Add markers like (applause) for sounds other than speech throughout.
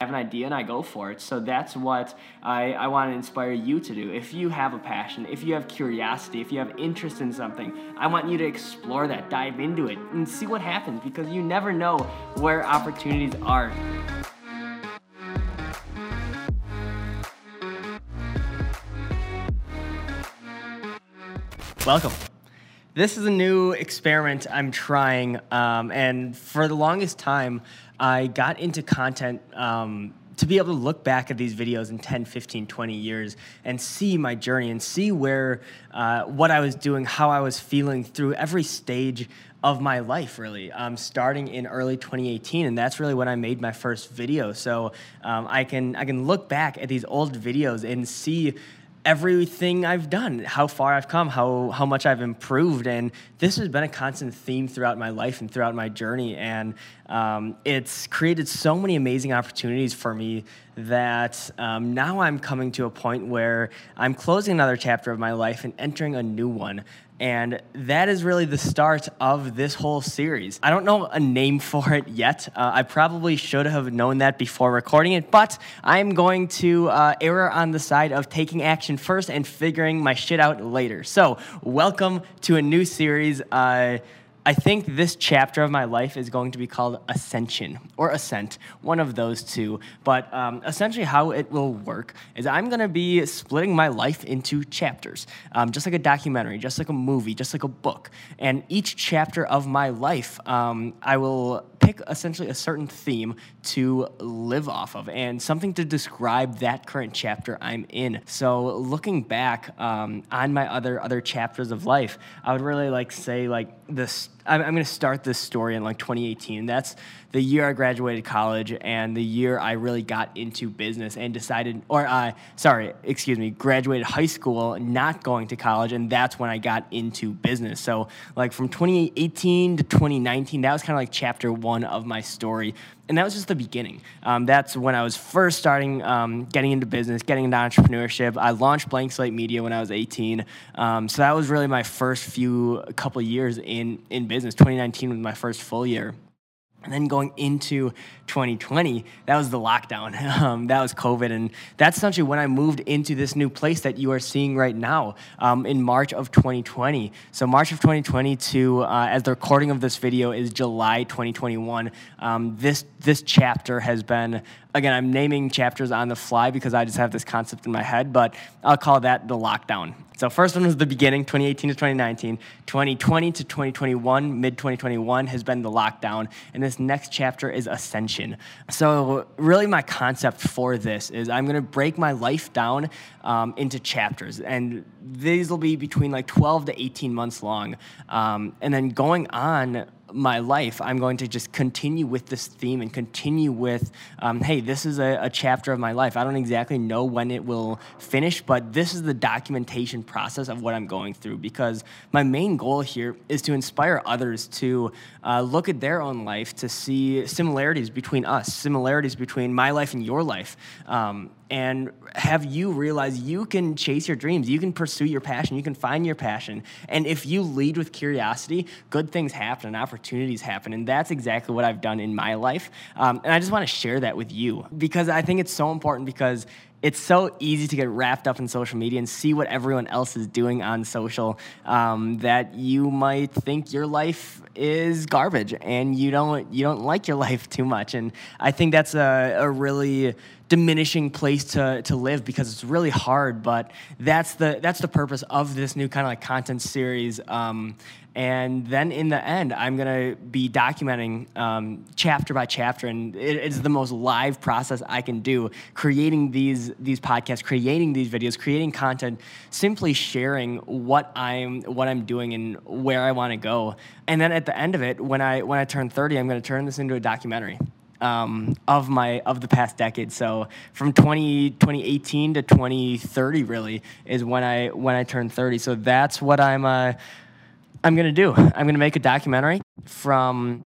have an idea and I go for it. So that's what I, I want to inspire you to do. If you have a passion, if you have curiosity, if you have interest in something, I want you to explore that, dive into it, and see what happens because you never know where opportunities are. Welcome. This is a new experiment I'm trying, um, and for the longest time, I got into content um, to be able to look back at these videos in 10, 15, 20 years and see my journey and see where, uh, what I was doing, how I was feeling through every stage of my life, really, um, starting in early 2018, and that's really when I made my first video. So um, I can I can look back at these old videos and see everything I've done, how far I've come, how how much I've improved, and this has been a constant theme throughout my life and throughout my journey, and um, it's created so many amazing opportunities for me that um, now I'm coming to a point where I'm closing another chapter of my life and entering a new one. And that is really the start of this whole series. I don't know a name for it yet. Uh, I probably should have known that before recording it, but I'm going to uh, err on the side of taking action first and figuring my shit out later. So, welcome to a new series. Uh, I think this chapter of my life is going to be called Ascension or Ascent, one of those two. But um, essentially, how it will work is I'm going to be splitting my life into chapters, um, just like a documentary, just like a movie, just like a book. And each chapter of my life, um, I will pick essentially a certain theme to live off of and something to describe that current chapter I'm in. So looking back um, on my other other chapters of life, I would really like say like this I'm, I'm going to start this story in like 2018. That's the year I graduated college and the year I really got into business and decided, or uh, sorry, excuse me, graduated high school, not going to college, and that's when I got into business. So like from 2018 to 2019, that was kind of like chapter one of my story and that was just the beginning. Um, that's when I was first starting um, getting into business, getting into entrepreneurship. I launched Blank Slate Media when I was 18. Um, so that was really my first few couple years in in business. 2019 was my first full year. And then going into 2020, that was the lockdown. (laughs) Um, that was COVID. And that's essentially when I moved into this new place that you are seeing right now um, in March of 2020. So, March of 2020 to, uh, as the recording of this video is July 2021, um, this, this chapter has been, again, I'm naming chapters on the fly because I just have this concept in my head, but I'll call that the lockdown. So first one was the beginning, 2018 to 2019. 2020 to 2021, mid 2021 has been the lockdown, and this next chapter is ascension. So really, my concept for this is I'm going to break my life down um, into chapters, and these will be between like 12 to 18 months long, um, and then going on my life, I'm going to just continue with this theme and continue with, um, hey, this is a, a, chapter of my life. I don't exactly know when it will finish, but this is the documentation process of what I'm going through because my main goal here is to inspire others to uh, look at their own life to see similarities between us, similarities between my life and your life. Um, and have you realize you can chase your dreams, you can pursue your passion, you can find your passion. And if you lead with curiosity, good things happen and opportunities happen. And that's exactly what I've done in my life. Um, and I just want to share that with you because I think it's so important because it's so easy to get wrapped up in social media and see what everyone else is doing on social um, that you might think your life is garbage and you don't you don't like your (laughs) life too much and i think that's a, a really diminishing place to, to live because it's really hard but that's the that's the purpose of this new kind of like content series. Um, and then in the end i'm going to be documenting um, chapter by chapter and it, it's the most live process i can do creating these these podcasts creating these videos creating content simply sharing what i'm what i'm doing and where i want to go. And then at the end of it when i when i turn 30 i'm going to turn this into a documentary um, of my of the past decade. So from 20, 2018 to 2030 really is when I when I turned 30. So that's what I'm uh, I'm gonna do. I'm gonna make a documentary from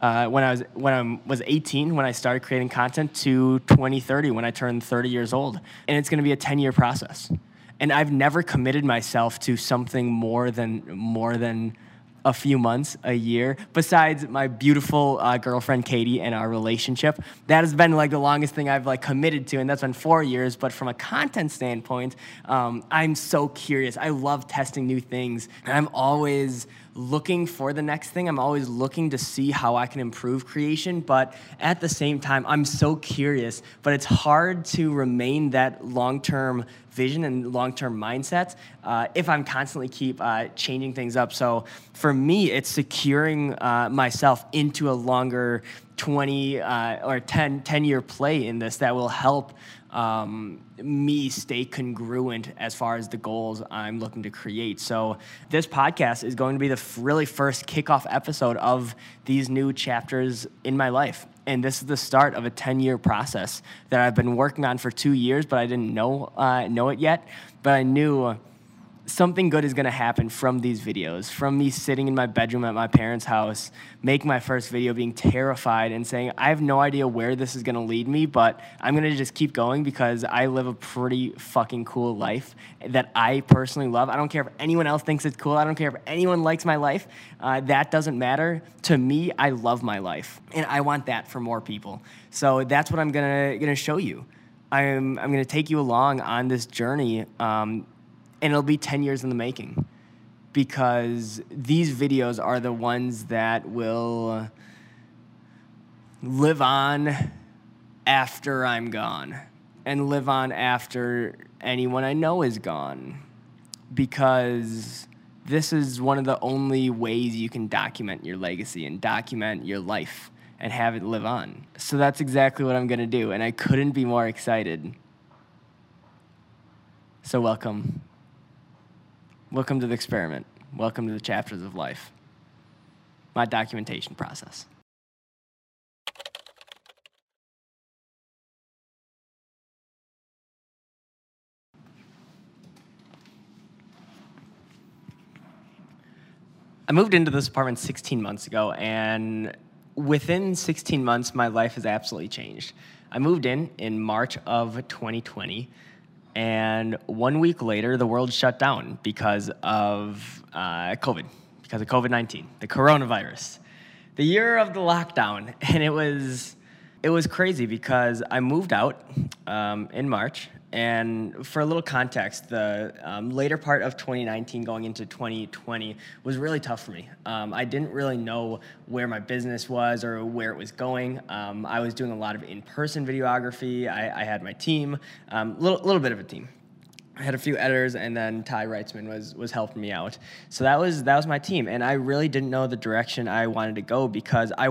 uh, when I was when I was 18 when I started creating content to 2030 when I turned 30 years old, and it's gonna be a 10 year process. And I've never committed myself to something more than more than a few months, a year. Besides my beautiful uh, girlfriend Katie and our relationship, that has been like the longest thing I've like committed to, and that's been four years. But from a content standpoint, um, I'm so curious. I love testing new things, and I'm always looking for the next thing. I'm always looking to see how I can improve creation, but at the same time, I'm so curious. But it's hard to remain that long term vision and long term mindset uh, if I'm constantly keep uh, changing things up. So for me, it's securing uh, myself into a longer 20 uh, or 10, 10 year play in this that will help um, me stay congruent as far as the goals I'm looking to create. So, this podcast is going to be the really first kickoff episode of these new chapters in my life. And this is the start of a 10 year process that I've been working on for two years, but I didn't know, uh, know it yet. But I knew something good is going to happen from these videos, from me sitting in my bedroom at my parents' house, making my first video, being terrified and saying, I have no idea where this is going to lead me, but I'm going to just keep going because I live a pretty fucking cool life that I personally love. I don't care if anyone else thinks it's cool. I don't care if anyone likes my life. Uh, that doesn't matter. To me, I love my life, and I want that for more people. So that's what I'm going to, going to show you. I'm, I'm going to take you along on this journey. Um, and it'll be 10 years in the making because these videos are the ones that will live on after I'm gone and live on after anyone I know is gone because this is one of the only ways you can document your legacy and document your life and have it live on. So that's exactly what I'm going to do and I couldn't be more excited. So welcome Welcome to the experiment. Welcome to the chapters of life. My documentation process. I moved into this apartment 16 months ago, and within 16 months, my life has absolutely changed. I moved in in March of 2020 and one week later, the world shut down because of uh, COVID, because of COVID 19, the coronavirus, the year of the lockdown. (laughs) And it was, it was crazy because I moved out um, in March and for a little context, the um, later part of 2019 going into 2020 was really tough for me. Um, I didn't really know where my business was or where it was going. Um, I was doing a lot of in person videography. I, I, had my team, a um, little, little bit of a team. I had a few editors, and then Ty Reitzman was was helping me out. So that was that was my team, and I really didn't know the direction I wanted to go because I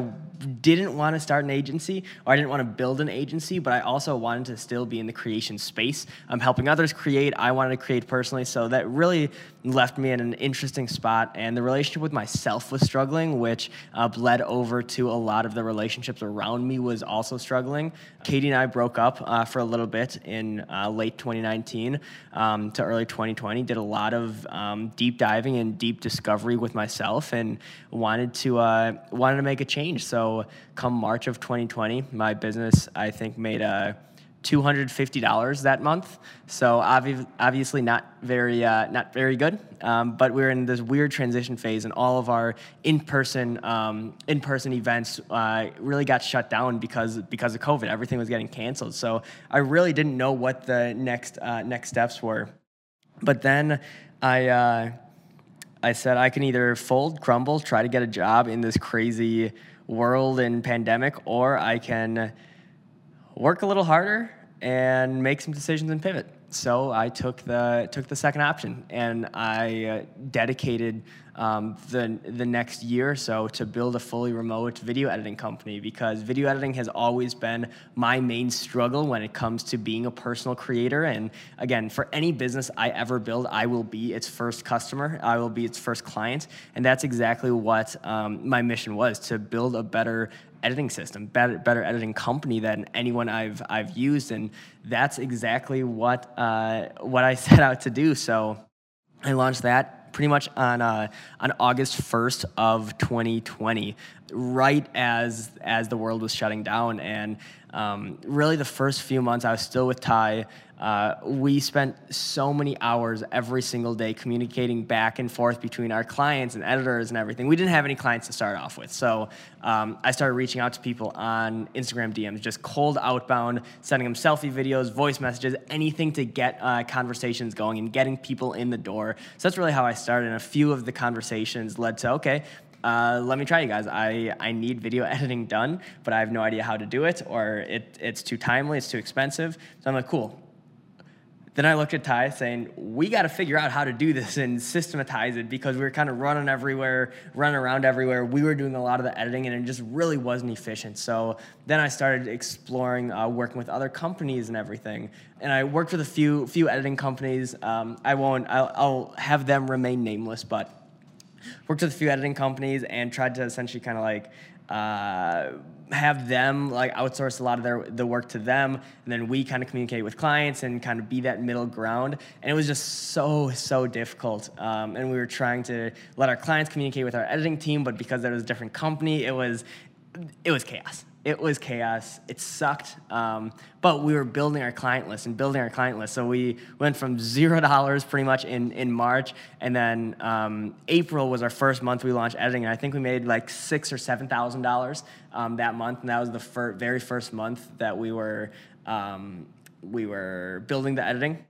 didn't want to start an agency or I didn't want to build an agency, but I also wanted to still be in the creation space. I'm helping others create. I wanted to create personally, so that really left me in an interesting spot. And the relationship with myself was struggling, which uh, bled over to a lot of the relationships around me was also struggling. Katie and I broke up uh, for a little bit in uh, late 2019 um, to early 2020. Did a lot of um, deep diving and deep discovery with myself, and wanted to uh, wanted to make a change. So come March of 2020, my business I think made a $250 that month. So obvi- obviously not very uh, not very good. Um, but we're in this weird transition phase, and all of our in-person um, in-person events uh, really got shut down because because of COVID. Everything was getting canceled. So I really didn't know what the next uh, next steps were. But then I. Uh, I said I can either fold, crumble, try to get a job in this crazy world and pandemic, or I can work a little harder and make some decisions and pivot. So I took the took the second option, and I uh, dedicated um, the the next year or so to build a fully remote video editing company because video editing has always been my main struggle when it comes to being a personal creator. And again, for any business I ever build, I will be its first customer. I will be its first client, and that's exactly what um, my mission was to build a better editing system, better, better editing company than anyone I've I've used, and that's exactly what uh, what I (laughs) set out to do. So I launched that pretty much on uh, on August 1st of 2020, right as as the world was shutting down, and um, really the first few months I was still with Ty. Uh, we spent so many hours every single day communicating back and forth between our clients and editors and everything. We didn't have any clients to start off with, so um, I started reaching out to people on Instagram DMs, just cold outbound, sending them selfie videos, voice messages, anything to get uh, conversations going and getting people in the door. So that's really how I started. And a few of the conversations led to okay, uh, let me try you guys. I, I need video (laughs) editing done, but I have no idea how to do it, or it, it's too timely, it's too expensive. So I'm like, cool, then I looked at Ty saying, we got to figure out how to do this and systematize it because we were kind of running everywhere, running around everywhere. We were doing a lot of the editing and it just really wasn't efficient. So then I started exploring uh, working with other companies and everything. And I worked with a few, few editing companies. Um, I won't, I'll, I'll have them remain nameless, but worked with a few editing companies and tried to essentially kind of like uh, have them like outsource a lot of their the work to them. And then we kind of communicate with clients and kind of be that middle ground. And it was just so so difficult. Um, and we were trying to let our clients communicate with our editing team but because it was a different company it was it was chaos it was chaos. It sucked. Um, but we were building our client list and building our client list. So we went from zero dollars pretty much in, in March. And then um, April was our first month we launched editing. And I think we made like six or seven thousand um, dollars that month. And that was the fir- very first month that we were um, we were building the editing.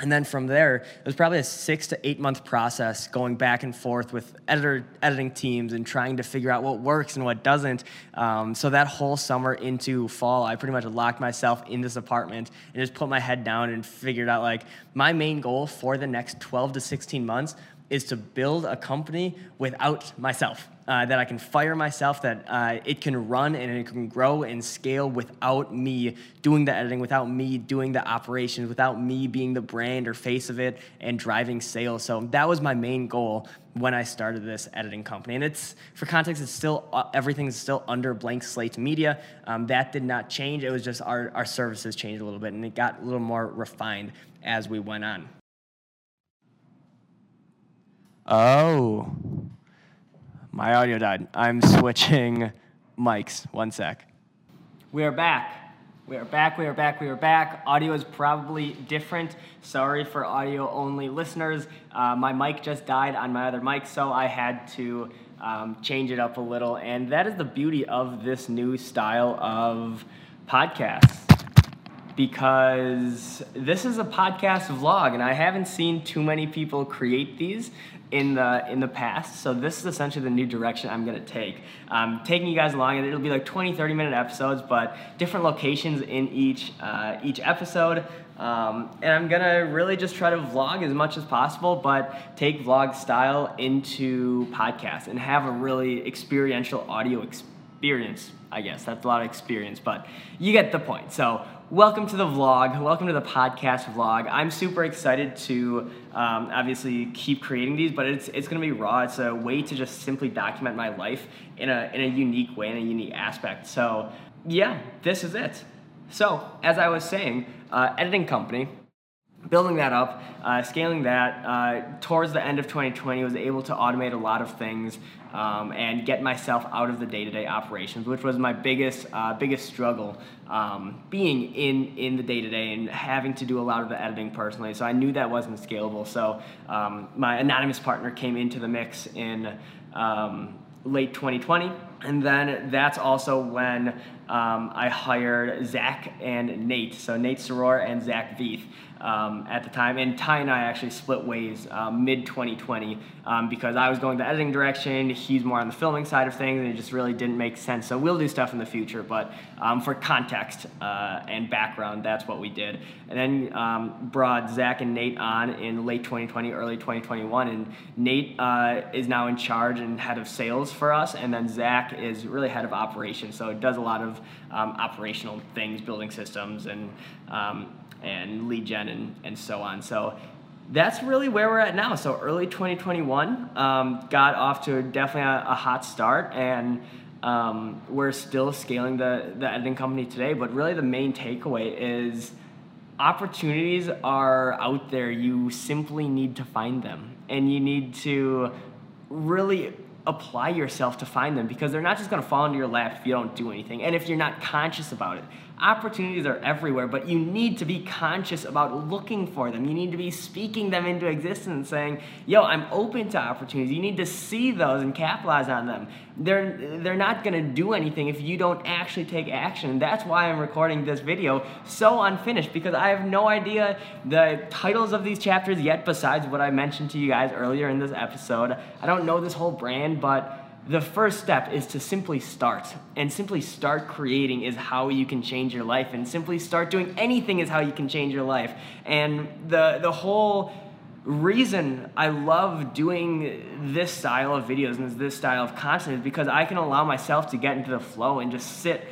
And then from there, it was probably a six to eight month process going back and forth with editor, editing teams and trying to figure out what works and what doesn't. Um, so that whole summer into fall, I pretty much locked myself in this apartment and just put my head down and figured out like my main goal for the next 12 to 16 months is to build a company without myself. Uh, that I can fire myself, that uh, it can run and it can grow and scale without me doing the editing, without me doing the operations, without me being the brand or face of it and driving sales. So that was my main goal when I started this editing company. And it's, for context, it's still, uh, everything's still under Blank Slate Media. Um, that did not change. It was just our, our services changed a little bit and it got a little more refined as we went on. Oh, my audio died. I'm switching mics. One sec. We are back. We are back. We are back. We are back. Audio is probably different. Sorry for audio only listeners. Uh, my mic just died on my other mic, so I had to um, change it up a little. And that is the beauty of this new style of podcast because this is a podcast vlog and I haven't seen too many people create these in the in the past. So this is essentially the new direction I'm gonna take. Um, taking you guys along, and it'll be like 20, 30 minute episodes, but different locations in each uh, each episode. Um, and I'm gonna really just try to vlog as much as possible, but take vlog style into podcasts and have a really experiential audio experience. I guess that's a lot of experience, but you get the point. So welcome to the vlog. Welcome to the podcast vlog. I'm super excited to um, obviously keep creating these, but it's it's gonna be raw. It's a way to just simply document my life in a in a unique way, in a unique aspect. So yeah, this is it. So as I was saying, uh, editing company building that up, uh, scaling that. Uh, towards the end of 2020, was able to automate a lot of things um, and get myself out of the day-to-day operations, which was my biggest uh, biggest struggle, um, being in in the day-to-day and having to do a lot of the editing personally. So I knew that wasn't scalable. So um, my anonymous partner came into the mix in um, late 2020. And then that's also when um, I hired Zach and Nate. So Nate Soror and Zach Veith um, at the time. And Ty and I actually split ways um, mid 2020 um, because I was going the editing direction, he's more on the filming side of things, and it just really didn't make sense. So we'll do stuff in the future, but um, for context uh, and background, that's what we did. And then um, brought Zach and Nate on in late 2020, early 2021, and Nate uh, is now in charge and head of sales for us, and then Zach is really head of operations. So it does a lot of um, operational things, building systems, and and lead gen and, and so on. So that's really where we're at now. So early 2021 um, got off to definitely a, a hot start, and um, we're still scaling the, the editing company today. But really, the main takeaway is opportunities are out there. You simply need to find them, and you need to really apply yourself to find them because they're not just going to fall into your lap if you don't do anything and if you're not conscious about it opportunities are everywhere, but you need to be conscious about looking for them. You need to be speaking them into existence, saying, yo, I'm open to opportunities. You need to see those and capitalize on them. They're, they're not gonna do anything if you don't actually take action. That's why I'm recording this video so unfinished because I have no idea the titles of these chapters yet, besides what I mentioned to you guys earlier in this episode. I don't know this whole brand, but the first step is to simply start. And simply start creating is how you can change your life. And simply start doing anything is how you can change your life. And the, the whole reason I love doing this style of videos and this style of content is because I can allow myself to get into the flow and just sit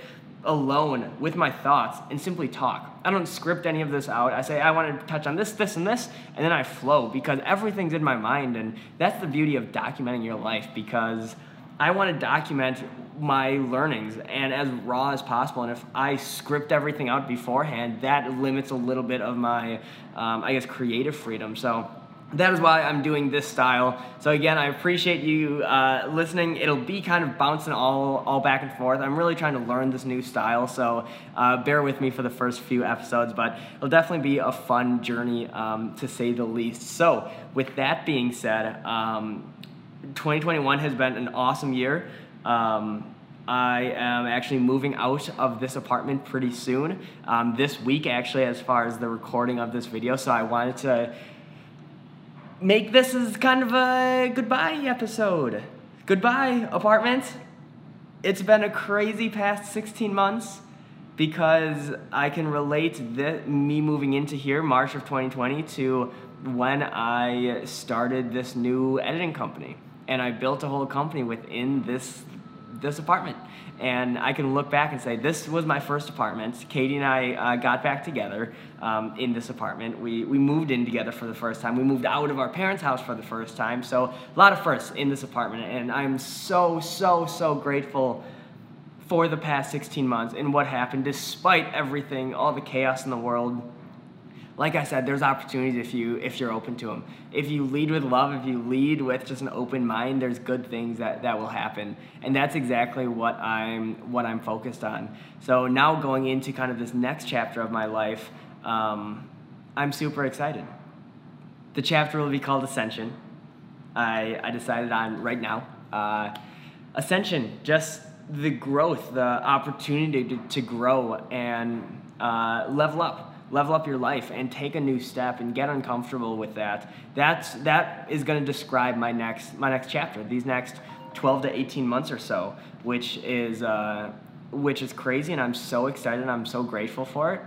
alone with my thoughts and simply talk. I don't script any of this out. I say, I want to touch on this, this, and this, and then I flow because everything's in my mind. And that's the beauty of documenting your life because I want to document my learnings and as raw as possible. And if I script everything out beforehand, that limits a little bit of my, um, I guess, creative freedom. So that is why I'm doing this style. So again, I appreciate you uh, listening. It'll be kind of bouncing all, all back and forth. I'm really trying to learn this new style, so uh, bear with me for the first few episodes, but it'll definitely be a fun journey um, to say the least. So with that being said, um, 2021 has been an awesome year. Um, I am actually moving out of this apartment pretty soon. Um, this week, actually, as far as the recording of this video. So I wanted to make this as kind of a goodbye episode. Goodbye, apartment. It's been a crazy past 16 months because I can relate this, me moving into here, March of 2020, to when I started this new editing company and I built a whole company within this this apartment. And I can look back and say, this was my first apartment. Katie and I uh, got back together um, in this apartment. We, we moved in together for the first time. We moved out of our parents' house for the first time. So a lot of firsts in this apartment. And I'm so, so, so grateful for the past 16 months and what happened despite everything, all the chaos in the world like I said, there's opportunities if you if you're open to them. If you lead with love, if you lead with just an open mind, there's good things that, that will happen. And that's exactly what I'm what I'm focused on. So now going into kind of this next chapter of my life, um, I'm super excited. The chapter will be called Ascension. I, I decided on right now. Uh, ascension, just the growth, the opportunity to, to grow and uh, level up level up your life and take a new step and get uncomfortable with that that's that is going to describe my next my next chapter these next 12 to 18 months or so which is uh, which is crazy and i'm so excited and i'm so grateful for it.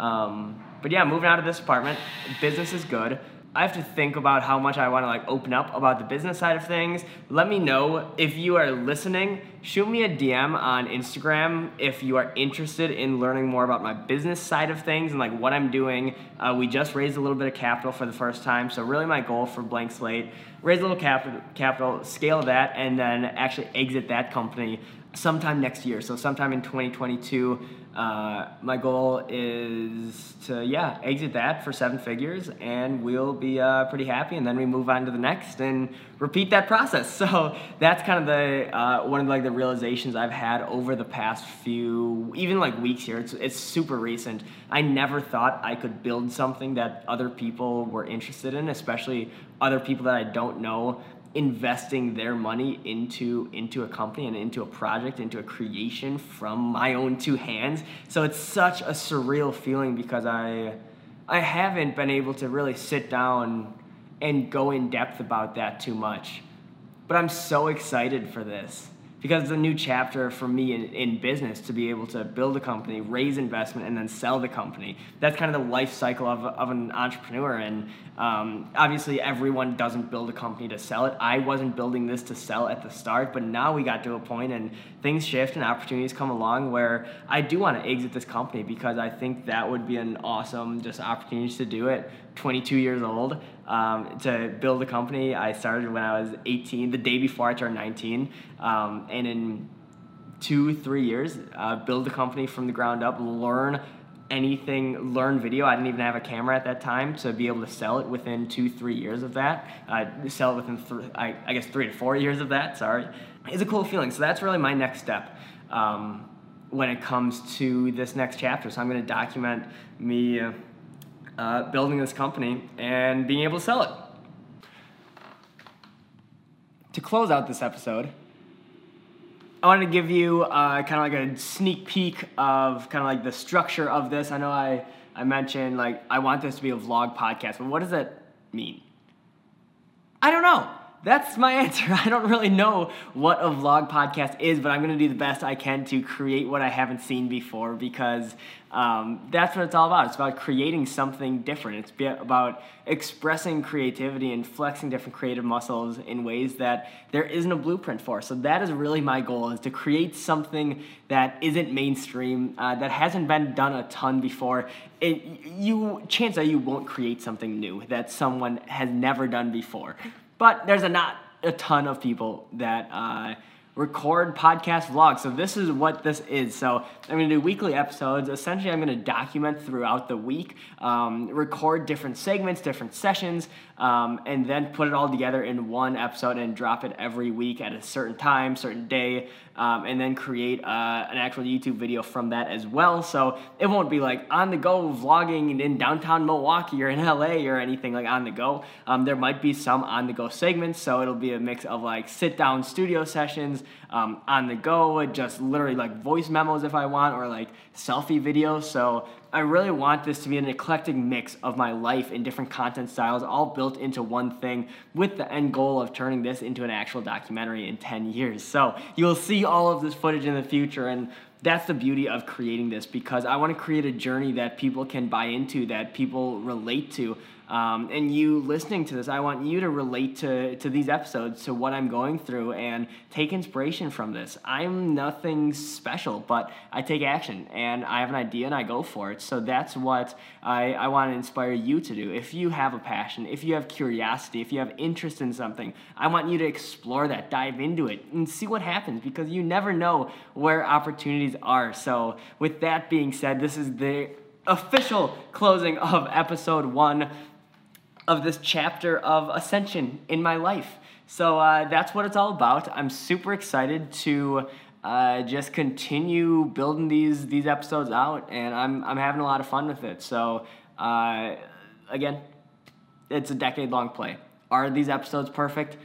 Um, but yeah moving out of this apartment business is good I have to think about how much I want to like open up about the business side of things. Let me know if you are listening. Shoot me a DM on Instagram if you are interested in learning more about my business side of things and like what I'm doing. Uh, we just raised a little bit of capital for the first time, so really my goal for Blank Slate raise a little capital, capital, scale that, and then actually exit that company sometime next year. So sometime in 2022. Uh, my goal is to yeah exit that for seven figures, and we'll be uh, pretty happy. And then we move on to the next and repeat that process. (laughs) So that's kind of the uh, one of like the realizations I've had over the past few even like weeks here. It's it's super recent. I never thought I could build something that other people were interested in, especially other people that I don't know investing their money into into a company and into a project into a creation from my own two hands. So it's such a surreal feeling because i i haven't been able to really sit down and go in depth about that too much. But i'm so excited for this because it's a new chapter for me in, in business to be able to build a company, raise investment, and then sell the company. That's kind of the life cycle of, of an entrepreneur. And um, obviously, everyone doesn't build a company to sell it. I wasn't building this to sell at the start, but now we got to a point and things shift and opportunities come along where I do want to exit this company because I think that would be an awesome just opportunity to do it. 22 years old um, to build a company. I started when I was 18, the day before I turned 19, um, and in two, three years, uh, build a company from the ground up, learn anything, learn video. I didn't even have a camera at that time to be able to sell it within two, three years of that. Uh, sell it within, th- I, I, guess, three to four years of that, sorry. It's a cool feeling. So that's really my next step. Um, when it comes to this next chapter. So I'm going to document me uh, uh, building this company and being able to sell it. To close out this episode, I wanted to give you uh, kind of like a sneak peek of kind of like the structure of this. I know I, I mentioned like I want this to be a vlog podcast, but what does that mean? I don't know that's my answer. (laughs) I don't really know what a vlog podcast is, but I'm going to do the best I can to create what I haven't seen before because um, that's what it's all about. It's about creating something different. It's about expressing creativity and flexing different creative muscles in ways that there isn't a blueprint for. So that is really my goal: is to create something that isn't mainstream, uh, that hasn't been done a ton before. It, you chance that you won't create something new that someone has never done before. But there's a not a ton of people that uh, record podcast vlogs. So this is what this is. So I'm to do weekly episodes. Essentially, I'm to document throughout the week, um, record different segments, different sessions, um, and then put it all together in one episode and drop it every week at a certain time, certain day, um, and then create uh, an actual YouTube video from that as well. So it won't be like on the go vlogging in downtown Milwaukee or in LA or anything like on the go. Um, there might be some on the go segments, so it'll be a mix of like sit down studio sessions um, on the go, just literally like voice memos if I want, or like selfie videos. So I really want this to be an eclectic mix of my life in different content styles, all built into one thing with the end goal of turning this into an actual documentary in 10 years. So you'll see all of this footage in the future and that's the beauty of creating this because I want to create a journey that people can buy into, that people relate to. Um, and you listening to this, I want you to relate to, to these episodes, to what I'm going through, and take inspiration from this. I'm nothing special, but I take action and I have an idea and I go for it. So that's what I, I want to inspire you to do. If you have a passion, if you have curiosity, if you have interest in something, I want you to explore that, dive into it, and see what happens because you never know where opportunities are. So, with that being said, this is the official closing of episode one of this chapter of ascension in my life. So uh, that's what it's all about. I'm super excited to uh, just continue building these these episodes out, and I'm I'm having a lot of fun with it. So uh, again, it's a decade long play. Are these episodes perfect?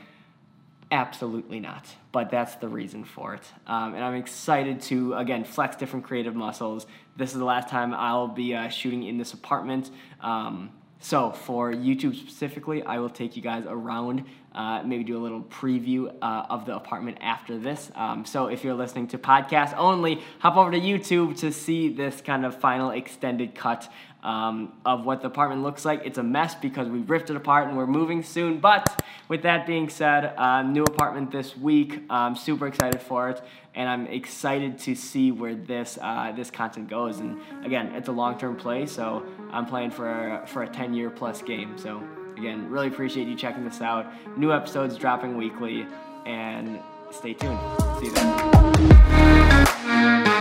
Absolutely not. But that's the reason for it. Um, and I'm excited to, again, flex different creative muscles. This is the last time I'll be uh, shooting in this apartment. Um, so for YouTube specifically, I will take you guys around, uh, maybe do a little preview uh, of the apartment after this. Um, so if you're listening to podcast only, hop over to YouTube to see this kind of final extended cut um, of what the apartment looks like. It's a mess because we ripped it apart and we're moving soon. But with that being said, uh, new apartment this week. I'm super excited for it and I'm excited to see where this uh, this content goes. And again, it's a long-term play, so I'm playing for for a 10-year plus game. So again, really appreciate you checking this out. New episodes dropping weekly, and stay tuned. See you then.